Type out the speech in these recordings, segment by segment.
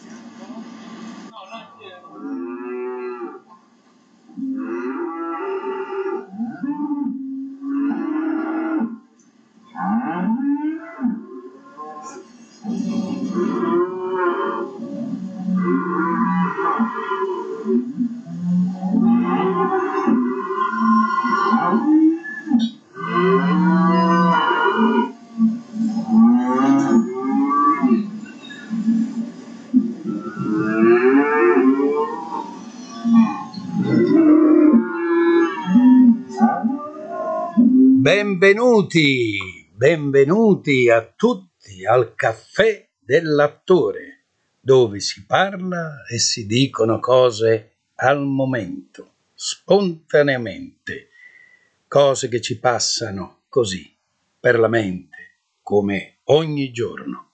行那我让 Benvenuti, benvenuti a tutti al caffè dell'attore, dove si parla e si dicono cose al momento, spontaneamente, cose che ci passano così, per la mente, come ogni giorno.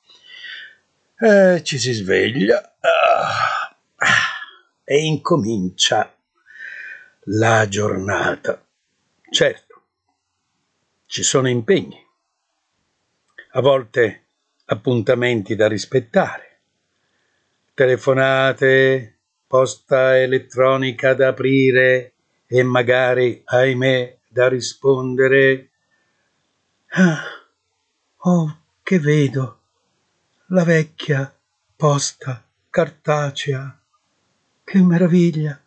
Eh, ci si sveglia ah, ah, e incomincia la giornata. Certo ci sono impegni, a volte appuntamenti da rispettare, telefonate, posta elettronica da aprire e magari, ahimè, da rispondere. Ah, oh, che vedo, la vecchia posta cartacea, che meraviglia,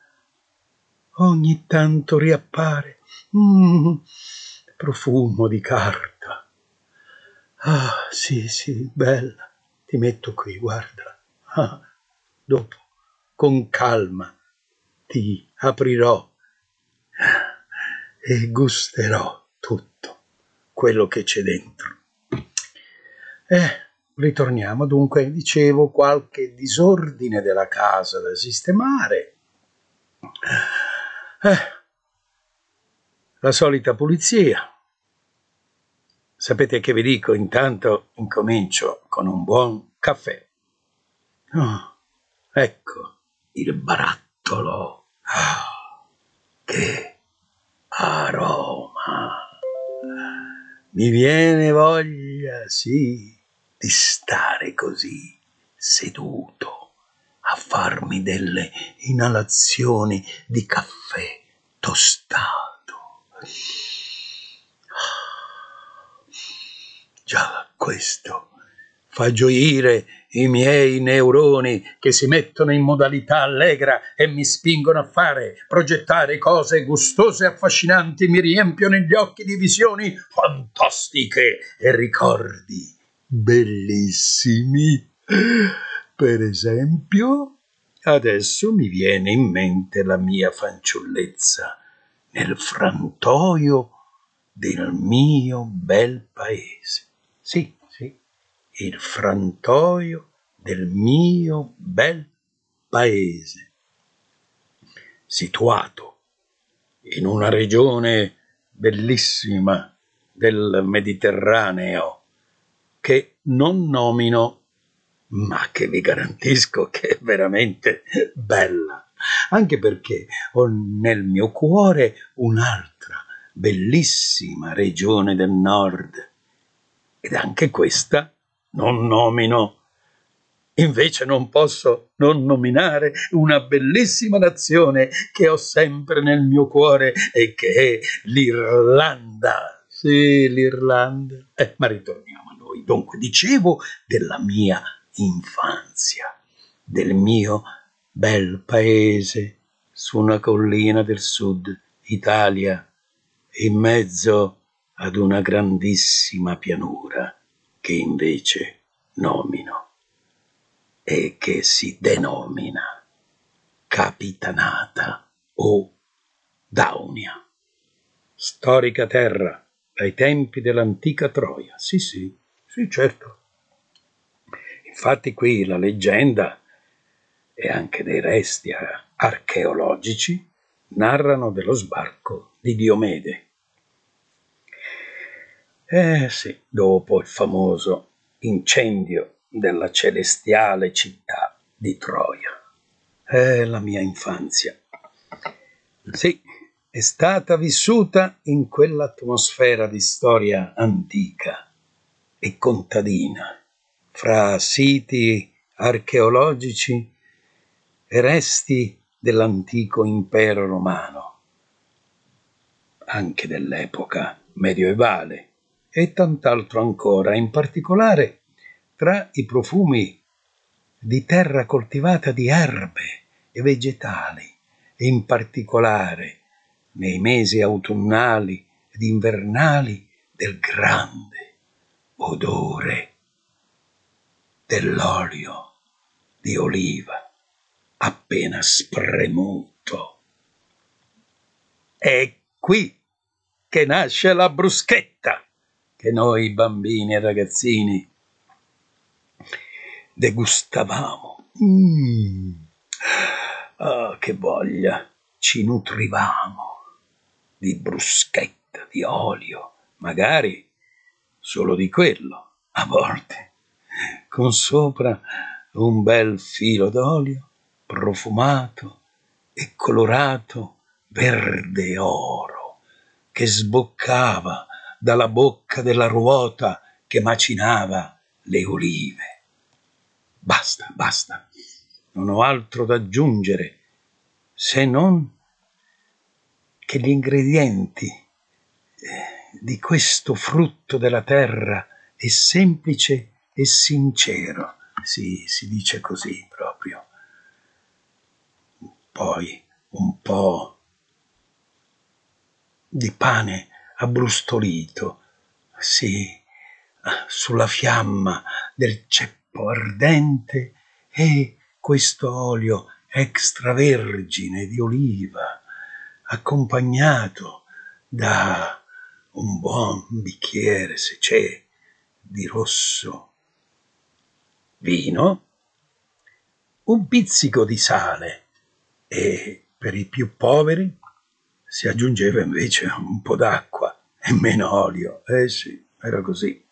ogni tanto riappare. Mm profumo di carta. Ah, sì, sì, bella. Ti metto qui, guarda. Ah, dopo, con calma, ti aprirò e gusterò tutto quello che c'è dentro. Eh, ritorniamo dunque, dicevo, qualche disordine della casa da sistemare. Eh, la solita pulizia. Sapete che vi dico? Intanto incomincio con un buon caffè. Oh, ecco il barattolo. Oh, che aroma! Mi viene voglia, sì, di stare così, seduto, a farmi delle inalazioni di caffè tostato Già questo fa gioire i miei neuroni che si mettono in modalità allegra e mi spingono a fare, progettare cose gustose e affascinanti, mi riempiono gli occhi di visioni fantastiche e ricordi bellissimi. Per esempio, adesso mi viene in mente la mia fanciullezza nel frantoio del mio bel paese. Sì, sì, il frantoio del mio bel paese, situato in una regione bellissima del Mediterraneo che non nomino, ma che vi garantisco che è veramente bella anche perché ho nel mio cuore un'altra bellissima regione del nord ed anche questa non nomino. Invece non posso non nominare una bellissima nazione che ho sempre nel mio cuore e che è l'Irlanda. Sì, l'Irlanda. Eh, ma ritorniamo a noi. Dunque, dicevo della mia infanzia, del mio bel paese su una collina del sud Italia, in mezzo ad una grandissima pianura che invece nomino e che si denomina Capitanata o Daunia. Storica terra dai tempi dell'antica Troia. Sì, sì, sì, certo. Infatti qui la leggenda e anche dei resti archeologici narrano dello sbarco di Diomede. Eh sì, dopo il famoso incendio della celestiale città di Troia. Eh, la mia infanzia. Sì, è stata vissuta in quell'atmosfera di storia antica e contadina, fra siti archeologici resti dell'antico impero romano, anche dell'epoca medievale e tant'altro ancora, in particolare tra i profumi di terra coltivata di erbe e vegetali e in particolare nei mesi autunnali ed invernali del grande odore dell'olio di oliva appena spremuto. È qui che nasce la bruschetta che noi bambini e ragazzini degustavamo. Mm. Oh, che voglia! Ci nutrivamo di bruschetta, di olio, magari solo di quello, a volte, con sopra un bel filo d'olio profumato e colorato verde oro che sboccava dalla bocca della ruota che macinava le olive. Basta, basta, non ho altro da aggiungere se non che gli ingredienti eh, di questo frutto della terra è semplice e sincero. Sì, si dice così. Poi un po' di pane abbrustolito, sì, sulla fiamma del ceppo ardente e questo olio extravergine di oliva, accompagnato da un buon bicchiere, se c'è, di rosso vino, un pizzico di sale e per i più poveri si aggiungeva invece un po' d'acqua e meno olio. Eh sì, era così.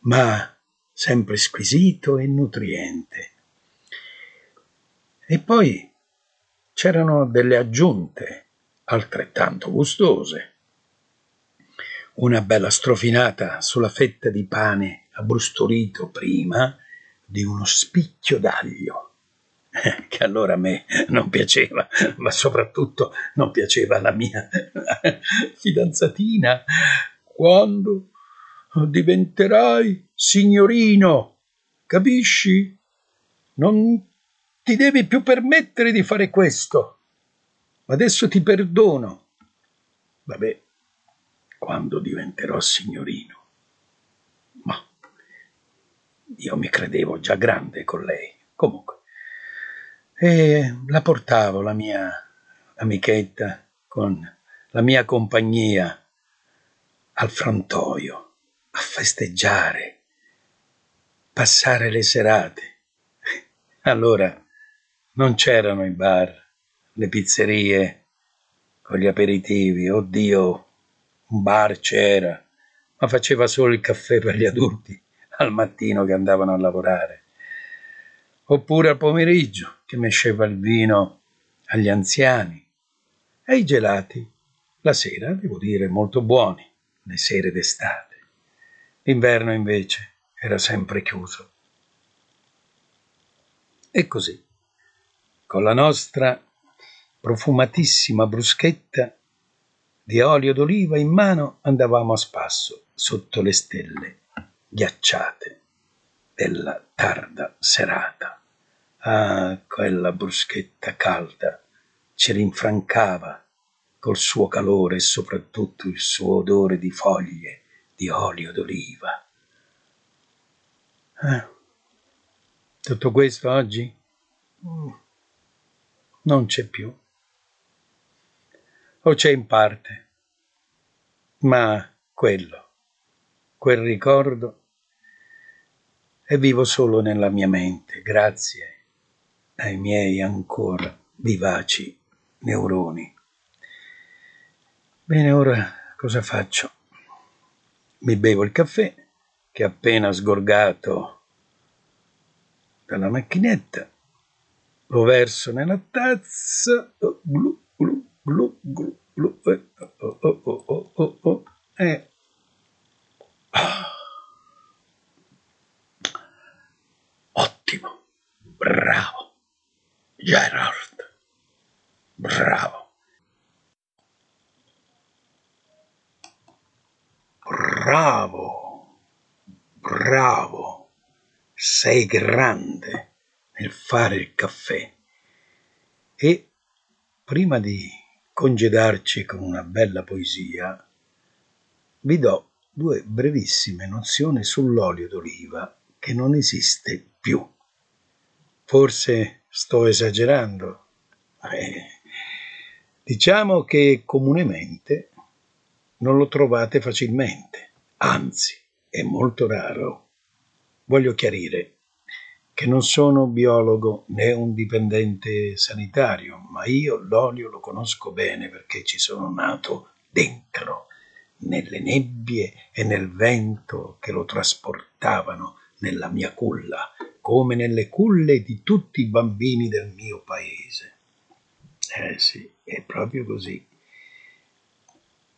Ma sempre squisito e nutriente. E poi c'erano delle aggiunte altrettanto gustose. Una bella strofinata sulla fetta di pane abbrustolito prima di uno spicchio d'aglio che allora a me non piaceva, ma soprattutto non piaceva la mia fidanzatina. Quando diventerai signorino, capisci? Non ti devi più permettere di fare questo. Adesso ti perdono. Vabbè, quando diventerò signorino. Ma io mi credevo già grande con lei. Comunque e la portavo, la mia amichetta, con la mia compagnia al frantoio, a festeggiare, passare le serate. Allora non c'erano i bar, le pizzerie con gli aperitivi, oddio, un bar c'era, ma faceva solo il caffè per gli adulti al mattino che andavano a lavorare. Oppure al pomeriggio che mesceva il vino agli anziani e i gelati la sera, devo dire, molto buoni, le sere d'estate. L'inverno invece era sempre chiuso. E così, con la nostra profumatissima bruschetta di olio d'oliva in mano andavamo a spasso sotto le stelle ghiacciate della tarda serata. Ah, quella bruschetta calda ci rinfrancava col suo calore e soprattutto il suo odore di foglie di olio d'oliva. Ah, tutto questo oggi mm, non c'è più. O c'è in parte, ma quello, quel ricordo e vivo solo nella mia mente, grazie ai miei ancora vivaci neuroni. Bene, ora cosa faccio? Mi bevo il caffè che appena sgorgato dalla macchinetta, lo verso nella tazza, oh, glu, glu, glu, glu, eh, oh, oh, oh, Grande nel fare il caffè. E prima di congedarci con una bella poesia, vi do due brevissime nozioni sull'olio d'oliva che non esiste più. Forse sto esagerando. Eh, diciamo che comunemente non lo trovate facilmente, anzi è molto raro. Voglio chiarire che non sono biologo né un dipendente sanitario, ma io l'olio lo conosco bene perché ci sono nato dentro, nelle nebbie e nel vento che lo trasportavano nella mia culla, come nelle culle di tutti i bambini del mio paese. Eh sì, è proprio così.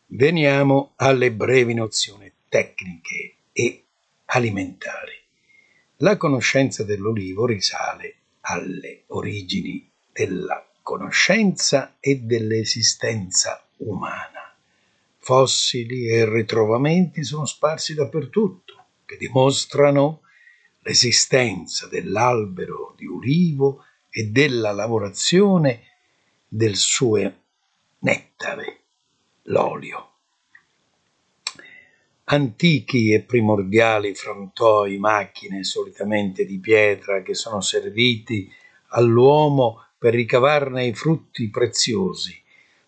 Veniamo alle brevi nozioni tecniche e alimentari. La conoscenza dell'olivo risale alle origini della conoscenza e dell'esistenza umana. Fossili e ritrovamenti sono sparsi dappertutto, che dimostrano l'esistenza dell'albero di ulivo e della lavorazione del suo nettare, l'olio. Antichi e primordiali frontoi, macchine solitamente di pietra che sono serviti all'uomo per ricavarne i frutti preziosi.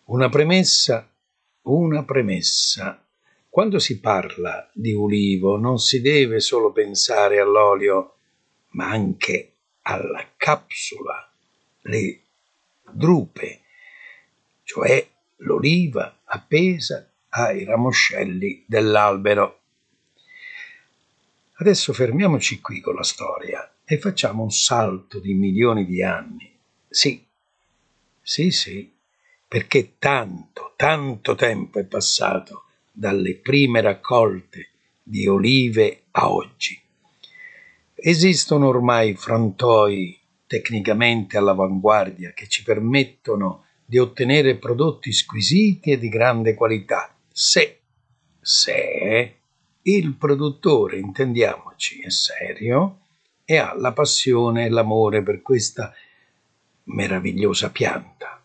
Una premessa, una premessa quando si parla di ulivo non si deve solo pensare all'olio, ma anche alla capsula, le drupe, cioè l'oliva appesa ai ramoscelli dell'albero. Adesso fermiamoci qui con la storia e facciamo un salto di milioni di anni. Sì, sì, sì, perché tanto, tanto tempo è passato dalle prime raccolte di olive a oggi. Esistono ormai frantoi tecnicamente all'avanguardia che ci permettono di ottenere prodotti squisiti e di grande qualità, se, se il produttore, intendiamoci, è serio e ha la passione e l'amore per questa meravigliosa pianta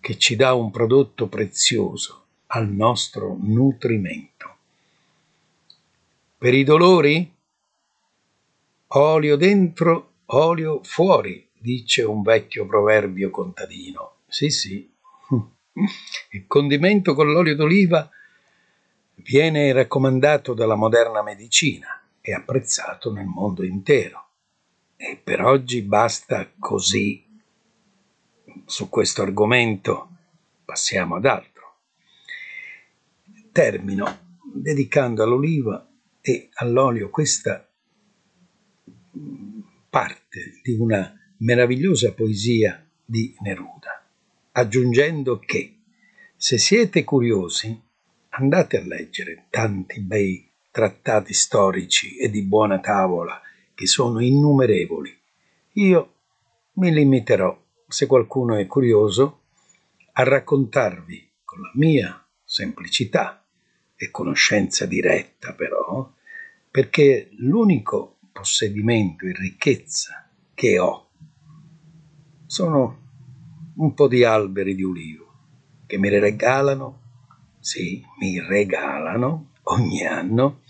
che ci dà un prodotto prezioso al nostro nutrimento. Per i dolori? Olio dentro, olio fuori, dice un vecchio proverbio contadino. Sì, sì. Il condimento con l'olio d'oliva viene raccomandato dalla moderna medicina e apprezzato nel mondo intero. E per oggi basta così su questo argomento. Passiamo ad altro termino dedicando all'oliva e all'olio questa parte di una meravigliosa poesia di Neruda, aggiungendo che se siete curiosi andate a leggere tanti bei trattati storici e di buona tavola che sono innumerevoli. Io mi limiterò, se qualcuno è curioso, a raccontarvi con la mia semplicità e conoscenza diretta però, perché l'unico possedimento e ricchezza che ho sono un po' di alberi di ulivo che mi regalano, sì, mi regalano ogni anno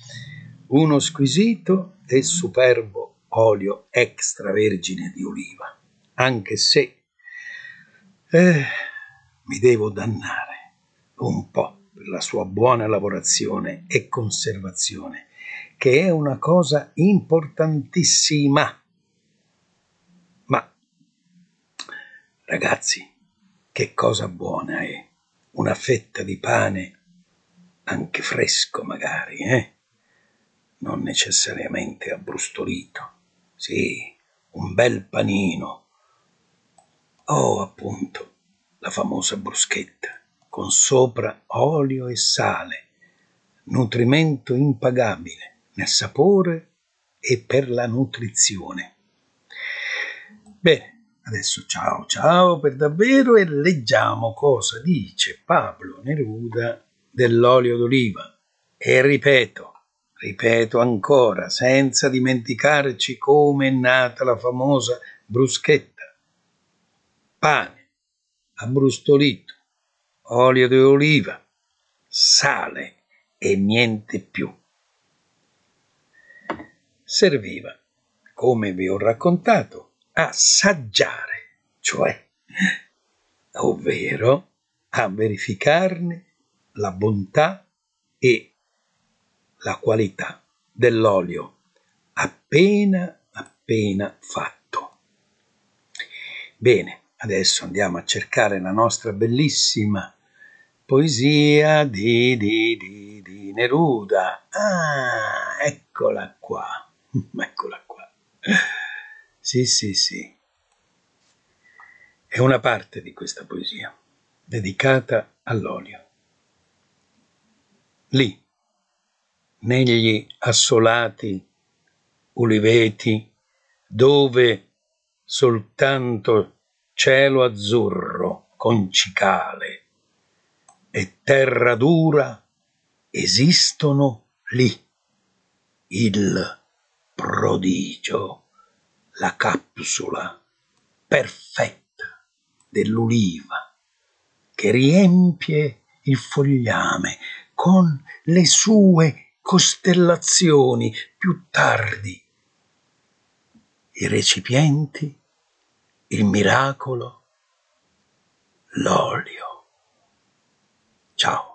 uno squisito e superbo olio extravergine di oliva, anche se eh, mi devo dannare un po' per la sua buona lavorazione e conservazione, che è una cosa importantissima. Ma, ragazzi, che cosa buona è una fetta di pane, anche fresco magari, eh? Non necessariamente abbrustolito. Sì, un bel panino. Oh, appunto, la famosa bruschetta con sopra olio e sale, nutrimento impagabile nel sapore e per la nutrizione. Bene, Adesso ciao ciao per davvero e leggiamo cosa dice Pablo Neruda dell'olio d'oliva. E ripeto, ripeto ancora, senza dimenticarci come è nata la famosa bruschetta. Pane abbrustolito, olio di oliva, sale e niente più. Serviva, come vi ho raccontato, assaggiare, cioè, ovvero a verificarne la bontà e la qualità dell'olio appena appena fatto. Bene, adesso andiamo a cercare la nostra bellissima poesia di, di, di, di Neruda. Ah, eccola qua, eccola qua. Sì, sì, sì. È una parte di questa poesia, dedicata all'olio. Lì, negli assolati uliveti, dove soltanto cielo azzurro con cicale e terra dura esistono lì il prodigio la capsula perfetta dell'uliva che riempie il fogliame con le sue costellazioni più tardi. I recipienti, il miracolo, l'olio. Ciao.